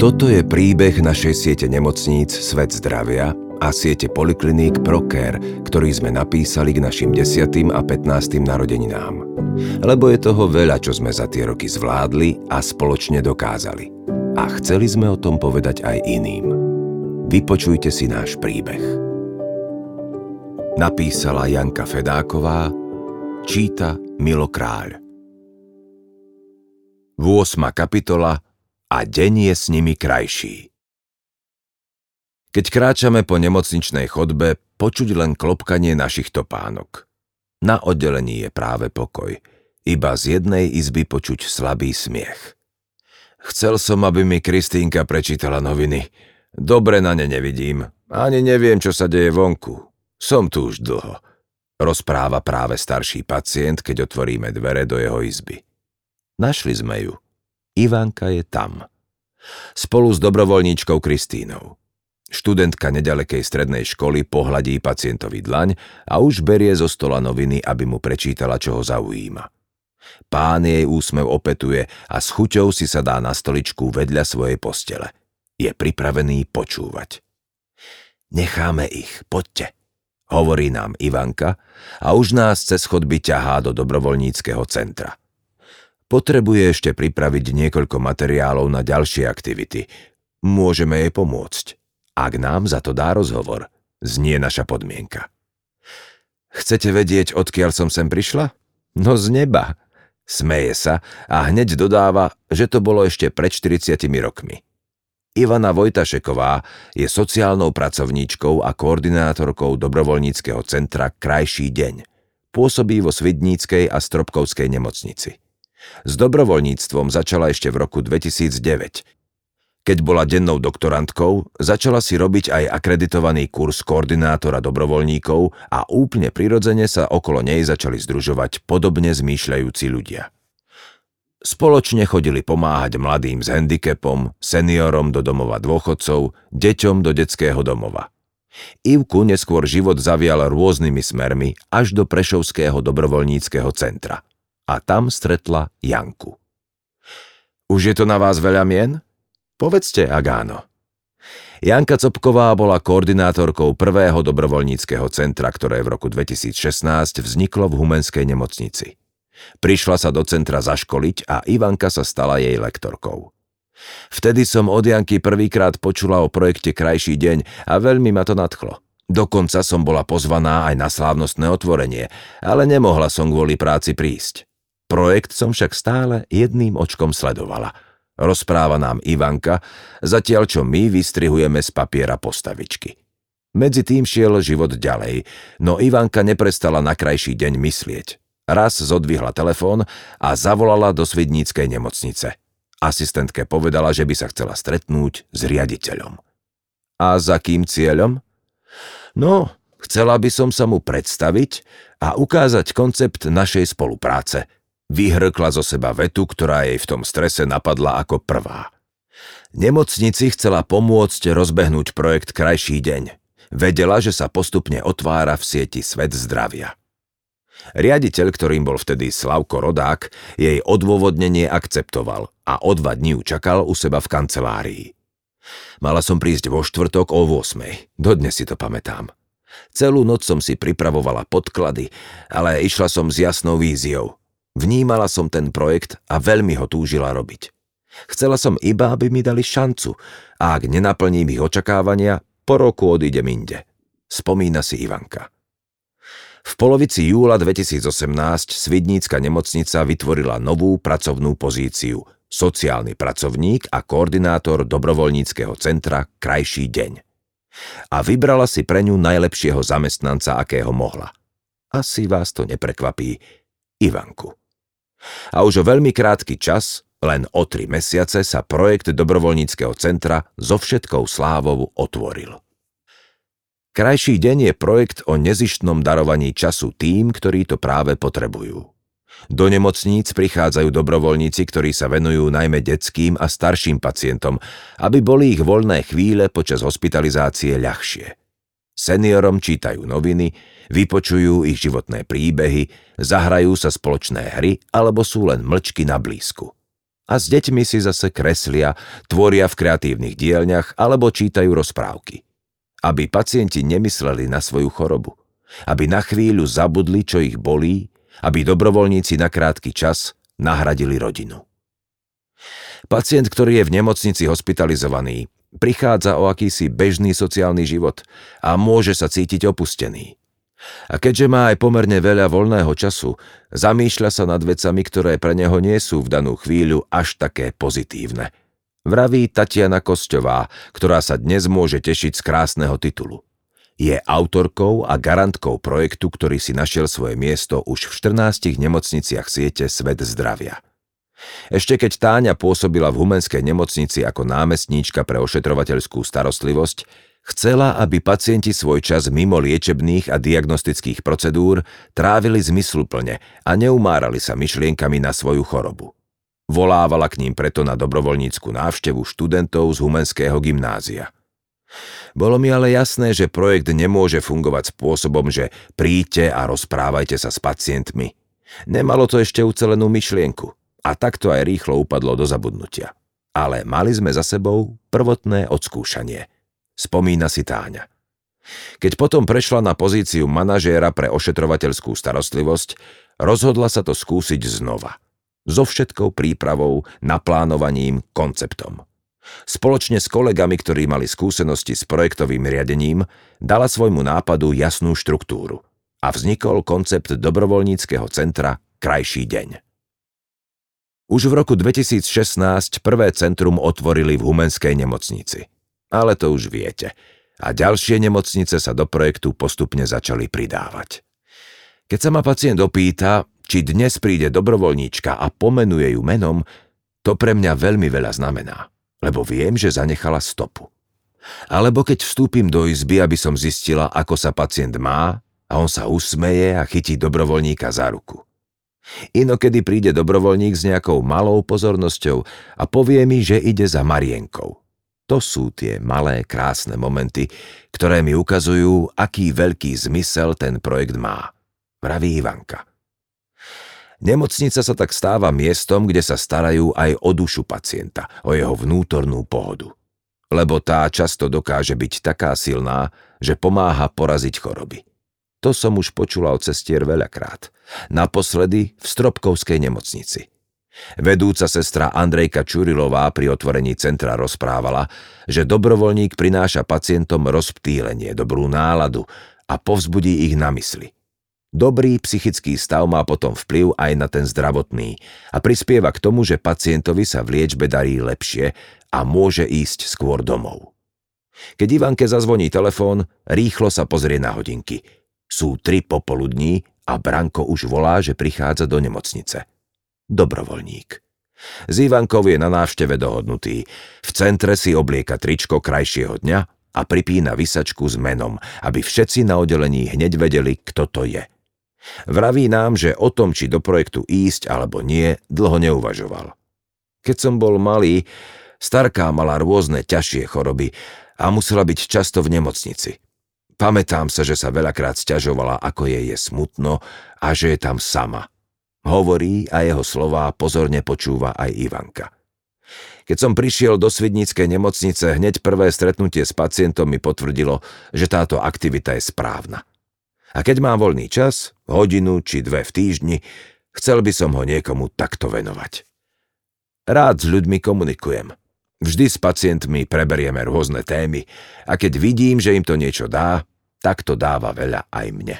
Toto je príbeh našej siete nemocníc Svet zdravia a siete polikliník Proker, ktorý sme napísali k našim 10. a 15. narodeninám. Lebo je toho veľa, čo sme za tie roky zvládli a spoločne dokázali. A chceli sme o tom povedať aj iným. Vypočujte si náš príbeh. Napísala Janka Fedáková, číta Milo Kráľ. 8. kapitola a deň je s nimi krajší. Keď kráčame po nemocničnej chodbe, počuť len klopkanie našich topánok. Na oddelení je práve pokoj. Iba z jednej izby počuť slabý smiech. Chcel som, aby mi Kristínka prečítala noviny. Dobre na ne nevidím. Ani neviem, čo sa deje vonku. Som tu už dlho. Rozpráva práve starší pacient, keď otvoríme dvere do jeho izby. Našli sme ju. Ivanka je tam. Spolu s dobrovoľníčkou Kristínou. Študentka nedalekej strednej školy pohľadí pacientovi dlaň a už berie zo stola noviny, aby mu prečítala, čo ho zaujíma. Pán jej úsmev opetuje a s chuťou si sa dá na stoličku vedľa svojej postele. Je pripravený počúvať. Necháme ich, poďte, hovorí nám Ivanka a už nás cez chodby ťahá do dobrovoľníckého centra. Potrebuje ešte pripraviť niekoľko materiálov na ďalšie aktivity. Môžeme jej pomôcť. Ak nám za to dá rozhovor, znie naša podmienka. Chcete vedieť, odkiaľ som sem prišla? No z neba. Smeje sa a hneď dodáva, že to bolo ešte pred 40 rokmi. Ivana Vojtašeková je sociálnou pracovníčkou a koordinátorkou dobrovoľníckého centra Krajší deň. Pôsobí vo Svidníckej a Stropkovskej nemocnici. S dobrovoľníctvom začala ešte v roku 2009. Keď bola dennou doktorantkou, začala si robiť aj akreditovaný kurz koordinátora dobrovoľníkov a úplne prirodzene sa okolo nej začali združovať podobne zmýšľajúci ľudia. Spoločne chodili pomáhať mladým s handicapom, seniorom do domova dôchodcov, deťom do detského domova. Ivku neskôr život zavial rôznymi smermi až do Prešovského dobrovoľníckého centra – a tam stretla Janku. Už je to na vás veľa mien? Povedzte, ak áno. Janka Copková bola koordinátorkou prvého dobrovoľníckého centra, ktoré v roku 2016 vzniklo v Humenskej nemocnici. Prišla sa do centra zaškoliť a Ivanka sa stala jej lektorkou. Vtedy som od Janky prvýkrát počula o projekte Krajší deň a veľmi ma to nadchlo. Dokonca som bola pozvaná aj na slávnostné otvorenie, ale nemohla som kvôli práci prísť. Projekt som však stále jedným očkom sledovala. Rozpráva nám Ivanka, zatiaľ čo my vystrihujeme z papiera postavičky. Medzi tým šiel život ďalej, no Ivanka neprestala na krajší deň myslieť. Raz zodvihla telefón a zavolala do Svidníckej nemocnice. Asistentke povedala, že by sa chcela stretnúť s riaditeľom. A za kým cieľom? No, chcela by som sa mu predstaviť a ukázať koncept našej spolupráce – Vyhrkla zo seba vetu, ktorá jej v tom strese napadla ako prvá. Nemocnici chcela pomôcť rozbehnúť projekt Krajší deň. Vedela, že sa postupne otvára v sieti Svet zdravia. Riaditeľ, ktorým bol vtedy Slavko Rodák, jej odôvodnenie akceptoval a o dva dní čakal u seba v kancelárii. Mala som prísť vo štvrtok o 8. Dodnes si to pamätám. Celú noc som si pripravovala podklady, ale išla som s jasnou víziou. Vnímala som ten projekt a veľmi ho túžila robiť. Chcela som iba, aby mi dali šancu a ak nenaplním ich očakávania, po roku odídem inde. Spomína si Ivanka. V polovici júla 2018 Svidnícka nemocnica vytvorila novú pracovnú pozíciu sociálny pracovník a koordinátor dobrovoľníckého centra Krajší deň. A vybrala si pre ňu najlepšieho zamestnanca, akého mohla. Asi vás to neprekvapí, Ivanku. A už o veľmi krátky čas, len o tri mesiace, sa projekt dobrovoľníckého centra so všetkou slávou otvoril. Krajší deň je projekt o nezištnom darovaní času tým, ktorí to práve potrebujú. Do nemocníc prichádzajú dobrovoľníci, ktorí sa venujú najmä detským a starším pacientom, aby boli ich voľné chvíle počas hospitalizácie ľahšie. Seniorom čítajú noviny, vypočujú ich životné príbehy, zahrajú sa spoločné hry alebo sú len mlčky na blízku. A s deťmi si zase kreslia, tvoria v kreatívnych dielňach alebo čítajú rozprávky. Aby pacienti nemysleli na svoju chorobu. Aby na chvíľu zabudli, čo ich bolí, aby dobrovoľníci na krátky čas nahradili rodinu. Pacient, ktorý je v nemocnici hospitalizovaný, prichádza o akýsi bežný sociálny život a môže sa cítiť opustený. A keďže má aj pomerne veľa voľného času, zamýšľa sa nad vecami, ktoré pre neho nie sú v danú chvíľu až také pozitívne. Vraví Tatiana Kosťová, ktorá sa dnes môže tešiť z krásneho titulu. Je autorkou a garantkou projektu, ktorý si našiel svoje miesto už v 14 nemocniciach siete Svet zdravia. Ešte keď Táňa pôsobila v Humenskej nemocnici ako námestníčka pre ošetrovateľskú starostlivosť, chcela, aby pacienti svoj čas mimo liečebných a diagnostických procedúr trávili zmysluplne a neumárali sa myšlienkami na svoju chorobu. Volávala k ním preto na dobrovoľníckú návštevu študentov z Humenského gymnázia. Bolo mi ale jasné, že projekt nemôže fungovať spôsobom, že príďte a rozprávajte sa s pacientmi. Nemalo to ešte ucelenú myšlienku – a takto aj rýchlo upadlo do zabudnutia. Ale mali sme za sebou prvotné odskúšanie. Spomína si Táňa. Keď potom prešla na pozíciu manažéra pre ošetrovateľskú starostlivosť, rozhodla sa to skúsiť znova. So všetkou prípravou, naplánovaním, konceptom. Spoločne s kolegami, ktorí mali skúsenosti s projektovým riadením, dala svojmu nápadu jasnú štruktúru a vznikol koncept dobrovoľníckého centra Krajší deň. Už v roku 2016 prvé centrum otvorili v Humenskej nemocnici. Ale to už viete. A ďalšie nemocnice sa do projektu postupne začali pridávať. Keď sa ma pacient opýta, či dnes príde dobrovoľníčka a pomenuje ju menom, to pre mňa veľmi veľa znamená, lebo viem, že zanechala stopu. Alebo keď vstúpim do izby, aby som zistila, ako sa pacient má, a on sa usmeje a chytí dobrovoľníka za ruku. Inokedy príde dobrovoľník s nejakou malou pozornosťou a povie mi, že ide za Marienkou. To sú tie malé, krásne momenty, ktoré mi ukazujú, aký veľký zmysel ten projekt má. Vraví Ivanka. Nemocnica sa tak stáva miestom, kde sa starajú aj o dušu pacienta, o jeho vnútornú pohodu. Lebo tá často dokáže byť taká silná, že pomáha poraziť choroby. To som už počula od cestier veľakrát. Naposledy v Stropkovskej nemocnici. Vedúca sestra Andrejka Čurilová pri otvorení centra rozprávala, že dobrovoľník prináša pacientom rozptýlenie, dobrú náladu a povzbudí ich na mysli. Dobrý psychický stav má potom vplyv aj na ten zdravotný a prispieva k tomu, že pacientovi sa v liečbe darí lepšie a môže ísť skôr domov. Keď Ivanke zazvoní telefón, rýchlo sa pozrie na hodinky – sú tri popoludní a Branko už volá, že prichádza do nemocnice. Dobrovoľník. Z Ivankov je na návšteve dohodnutý. V centre si oblieka tričko krajšieho dňa a pripína vysačku s menom, aby všetci na oddelení hneď vedeli, kto to je. Vraví nám, že o tom, či do projektu ísť alebo nie, dlho neuvažoval. Keď som bol malý, starká mala rôzne ťažšie choroby a musela byť často v nemocnici. Pamätám sa, že sa veľakrát sťažovala, ako jej je smutno a že je tam sama. Hovorí a jeho slová pozorne počúva aj Ivanka. Keď som prišiel do Svidníckej nemocnice, hneď prvé stretnutie s pacientom mi potvrdilo, že táto aktivita je správna. A keď mám voľný čas, hodinu či dve v týždni, chcel by som ho niekomu takto venovať. Rád s ľuďmi komunikujem. Vždy s pacientmi preberieme rôzne témy a keď vidím, že im to niečo dá, tak to dáva veľa aj mne.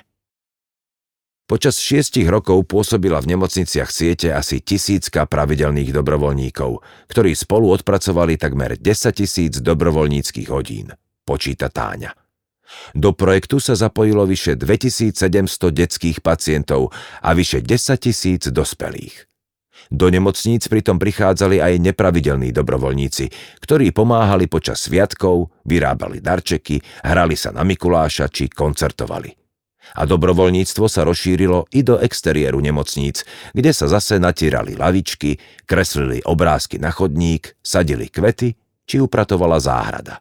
Počas šiestich rokov pôsobila v nemocniciach siete asi tisícka pravidelných dobrovoľníkov, ktorí spolu odpracovali takmer 10 tisíc dobrovoľníckých hodín, počíta Táňa. Do projektu sa zapojilo vyše 2700 detských pacientov a vyše 10 tisíc dospelých. Do nemocníc pritom prichádzali aj nepravidelní dobrovoľníci, ktorí pomáhali počas sviatkov, vyrábali darčeky, hrali sa na Mikuláša či koncertovali. A dobrovoľníctvo sa rozšírilo i do exteriéru nemocníc, kde sa zase natierali lavičky, kreslili obrázky na chodník, sadili kvety či upratovala záhrada.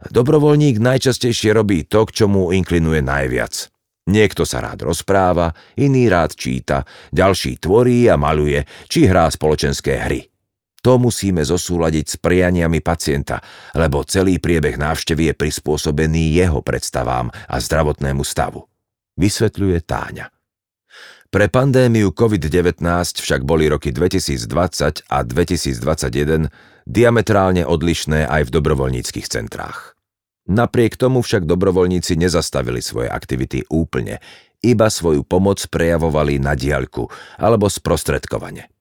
Dobrovoľník najčastejšie robí to, k čomu inklinuje najviac. Niekto sa rád rozpráva, iný rád číta, ďalší tvorí a maluje, či hrá spoločenské hry. To musíme zosúľadiť s prianiami pacienta, lebo celý priebeh návštevy je prispôsobený jeho predstavám a zdravotnému stavu. Vysvetľuje Táňa. Pre pandémiu COVID-19 však boli roky 2020 a 2021 diametrálne odlišné aj v dobrovoľníckých centrách. Napriek tomu však dobrovoľníci nezastavili svoje aktivity úplne, iba svoju pomoc prejavovali na diaľku alebo sprostredkovane.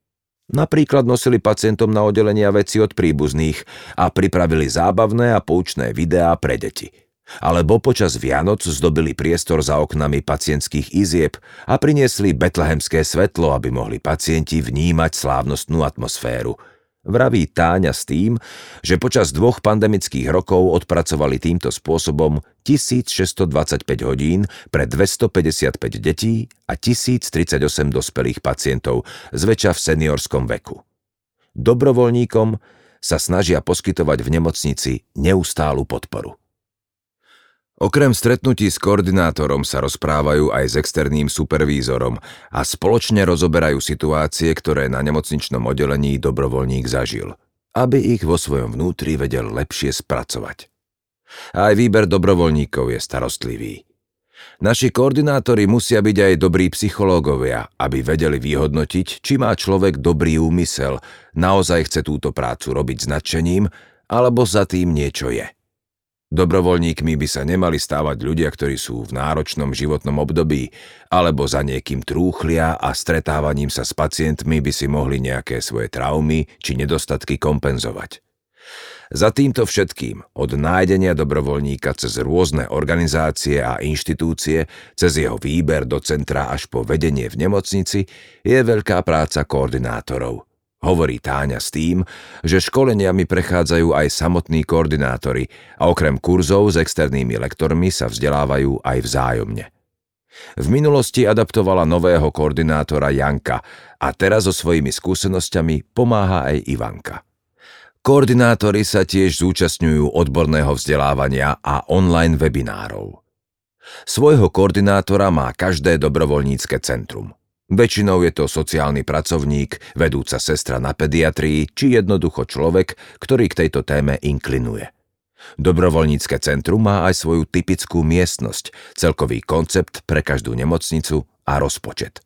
Napríklad nosili pacientom na oddelenia veci od príbuzných a pripravili zábavné a poučné videá pre deti. Alebo počas Vianoc zdobili priestor za oknami pacientských izieb a priniesli betlehemské svetlo, aby mohli pacienti vnímať slávnostnú atmosféru – Vraví Táňa s tým, že počas dvoch pandemických rokov odpracovali týmto spôsobom 1625 hodín pre 255 detí a 1038 dospelých pacientov, zväčša v seniorskom veku. Dobrovoľníkom sa snažia poskytovať v nemocnici neustálu podporu. Okrem stretnutí s koordinátorom sa rozprávajú aj s externým supervízorom a spoločne rozoberajú situácie, ktoré na nemocničnom oddelení dobrovoľník zažil, aby ich vo svojom vnútri vedel lepšie spracovať. Aj výber dobrovoľníkov je starostlivý. Naši koordinátori musia byť aj dobrí psychológovia, aby vedeli vyhodnotiť, či má človek dobrý úmysel, naozaj chce túto prácu robiť značením, alebo za tým niečo je. Dobrovoľníkmi by sa nemali stávať ľudia, ktorí sú v náročnom životnom období, alebo za niekým trúchlia a stretávaním sa s pacientmi by si mohli nejaké svoje traumy či nedostatky kompenzovať. Za týmto všetkým, od nájdenia dobrovoľníka cez rôzne organizácie a inštitúcie, cez jeho výber do centra až po vedenie v nemocnici, je veľká práca koordinátorov – Hovorí Táňa s tým, že školeniami prechádzajú aj samotní koordinátori a okrem kurzov s externými lektormi sa vzdelávajú aj vzájomne. V minulosti adaptovala nového koordinátora Janka a teraz so svojimi skúsenosťami pomáha aj Ivanka. Koordinátori sa tiež zúčastňujú odborného vzdelávania a online webinárov. Svojho koordinátora má každé dobrovoľnícke centrum – Väčšinou je to sociálny pracovník, vedúca sestra na pediatrii či jednoducho človek, ktorý k tejto téme inklinuje. Dobrovoľnícke centrum má aj svoju typickú miestnosť, celkový koncept pre každú nemocnicu a rozpočet.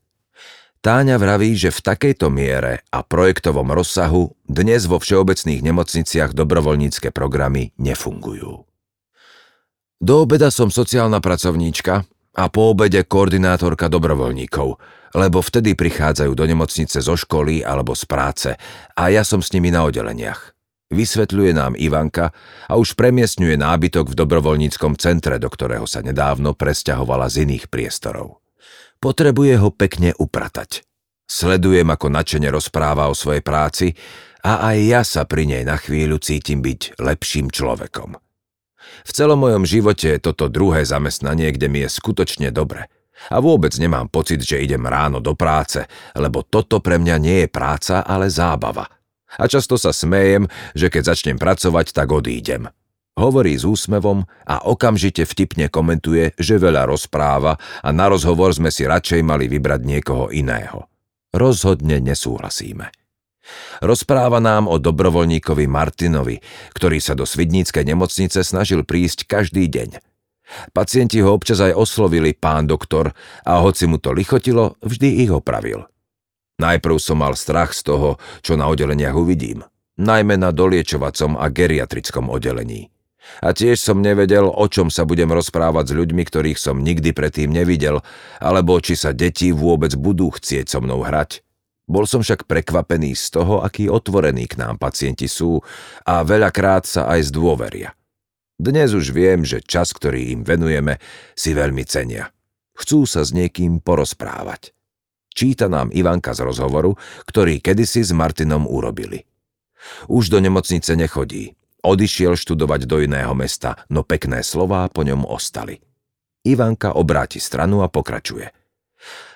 Táňa vraví, že v takejto miere a projektovom rozsahu dnes vo všeobecných nemocniciach dobrovoľnícke programy nefungujú. Do obeda som sociálna pracovníčka a po obede koordinátorka dobrovoľníkov – lebo vtedy prichádzajú do nemocnice zo školy alebo z práce a ja som s nimi na oddeleniach. Vysvetľuje nám Ivanka a už premiestňuje nábytok v dobrovoľníckom centre, do ktorého sa nedávno presťahovala z iných priestorov. Potrebuje ho pekne upratať. Sledujem, ako načene rozpráva o svojej práci a aj ja sa pri nej na chvíľu cítim byť lepším človekom. V celom mojom živote je toto druhé zamestnanie, kde mi je skutočne dobre – a vôbec nemám pocit, že idem ráno do práce, lebo toto pre mňa nie je práca, ale zábava. A často sa smejem, že keď začnem pracovať, tak odídem. Hovorí s úsmevom a okamžite vtipne komentuje, že veľa rozpráva a na rozhovor sme si radšej mali vybrať niekoho iného. Rozhodne nesúhlasíme. Rozpráva nám o dobrovoľníkovi Martinovi, ktorý sa do Svidníckej nemocnice snažil prísť každý deň – Pacienti ho občas aj oslovili pán doktor a hoci mu to lichotilo, vždy ich opravil. Najprv som mal strach z toho, čo na oddeleniach uvidím, najmä na doliečovacom a geriatrickom oddelení. A tiež som nevedel, o čom sa budem rozprávať s ľuďmi, ktorých som nikdy predtým nevidel, alebo či sa deti vôbec budú chcieť so mnou hrať. Bol som však prekvapený z toho, aký otvorení k nám pacienti sú a veľakrát sa aj zdôveria. Dnes už viem, že čas, ktorý im venujeme, si veľmi cenia. Chcú sa s niekým porozprávať. Číta nám Ivanka z rozhovoru, ktorý kedysi s Martinom urobili. Už do nemocnice nechodí. Odišiel študovať do iného mesta, no pekné slová po ňom ostali. Ivanka obráti stranu a pokračuje.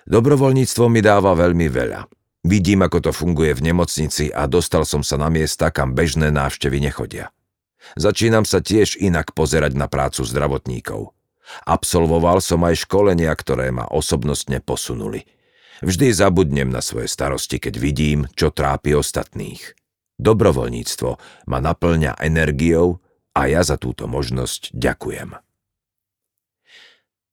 Dobrovoľníctvo mi dáva veľmi veľa. Vidím, ako to funguje v nemocnici a dostal som sa na miesta, kam bežné návštevy nechodia. Začínam sa tiež inak pozerať na prácu zdravotníkov. Absolvoval som aj školenia, ktoré ma osobnostne posunuli. Vždy zabudnem na svoje starosti, keď vidím, čo trápi ostatných. Dobrovoľníctvo ma naplňa energiou a ja za túto možnosť ďakujem.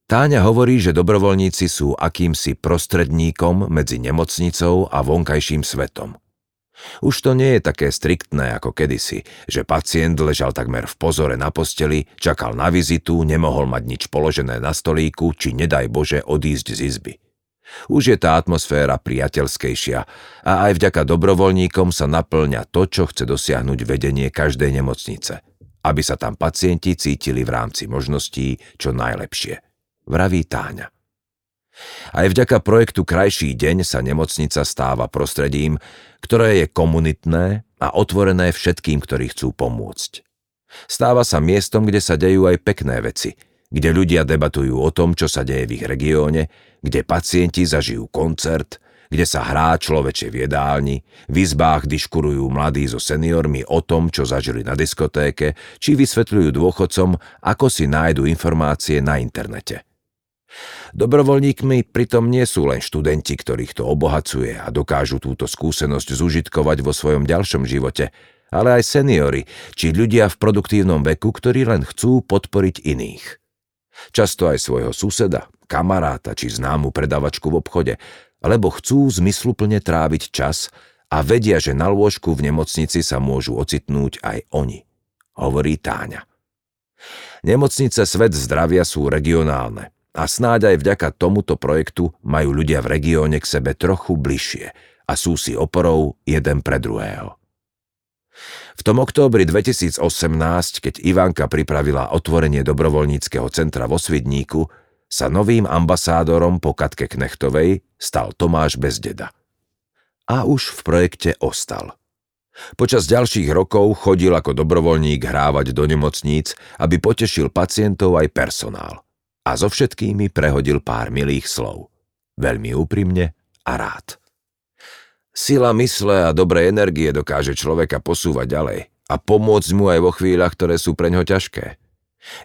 Táňa hovorí, že dobrovoľníci sú akýmsi prostredníkom medzi nemocnicou a vonkajším svetom. Už to nie je také striktné ako kedysi, že pacient ležal takmer v pozore na posteli, čakal na vizitu, nemohol mať nič položené na stolíku, či nedaj Bože odísť z izby. Už je tá atmosféra priateľskejšia a aj vďaka dobrovoľníkom sa naplňa to, čo chce dosiahnuť vedenie každej nemocnice, aby sa tam pacienti cítili v rámci možností čo najlepšie. Vraví Táňa. Aj vďaka projektu Krajší deň sa nemocnica stáva prostredím, ktoré je komunitné a otvorené všetkým, ktorí chcú pomôcť. Stáva sa miestom, kde sa dejú aj pekné veci, kde ľudia debatujú o tom, čo sa deje v ich regióne, kde pacienti zažijú koncert, kde sa hrá človeče v jedálni, v izbách diškurujú mladí so seniormi o tom, čo zažili na diskotéke, či vysvetľujú dôchodcom, ako si nájdu informácie na internete. Dobrovoľníkmi pritom nie sú len študenti, ktorých to obohacuje a dokážu túto skúsenosť zužitkovať vo svojom ďalšom živote, ale aj seniory, či ľudia v produktívnom veku, ktorí len chcú podporiť iných. Často aj svojho suseda, kamaráta či známu predavačku v obchode, lebo chcú zmysluplne tráviť čas a vedia, že na lôžku v nemocnici sa môžu ocitnúť aj oni, hovorí Táňa. Nemocnice Svet zdravia sú regionálne a snáď aj vďaka tomuto projektu majú ľudia v regióne k sebe trochu bližšie a sú si oporou jeden pre druhého. V tom októbri 2018, keď Ivanka pripravila otvorenie dobrovoľníckého centra vo Svidníku, sa novým ambasádorom po Katke Knechtovej stal Tomáš Bezdeda. A už v projekte ostal. Počas ďalších rokov chodil ako dobrovoľník hrávať do nemocníc, aby potešil pacientov aj personál a so všetkými prehodil pár milých slov. Veľmi úprimne a rád. Sila mysle a dobrej energie dokáže človeka posúvať ďalej a pomôcť mu aj vo chvíľach, ktoré sú pre ňo ťažké.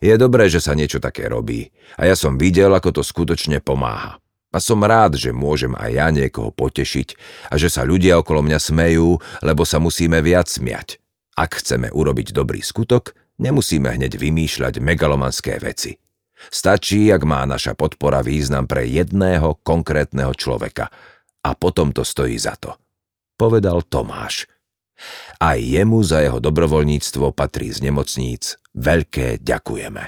Je dobré, že sa niečo také robí a ja som videl, ako to skutočne pomáha. A som rád, že môžem aj ja niekoho potešiť a že sa ľudia okolo mňa smejú, lebo sa musíme viac smiať. Ak chceme urobiť dobrý skutok, nemusíme hneď vymýšľať megalomanské veci. Stačí, ak má naša podpora význam pre jedného konkrétneho človeka. A potom to stojí za to. Povedal Tomáš. Aj jemu za jeho dobrovoľníctvo patrí z nemocníc veľké ďakujeme.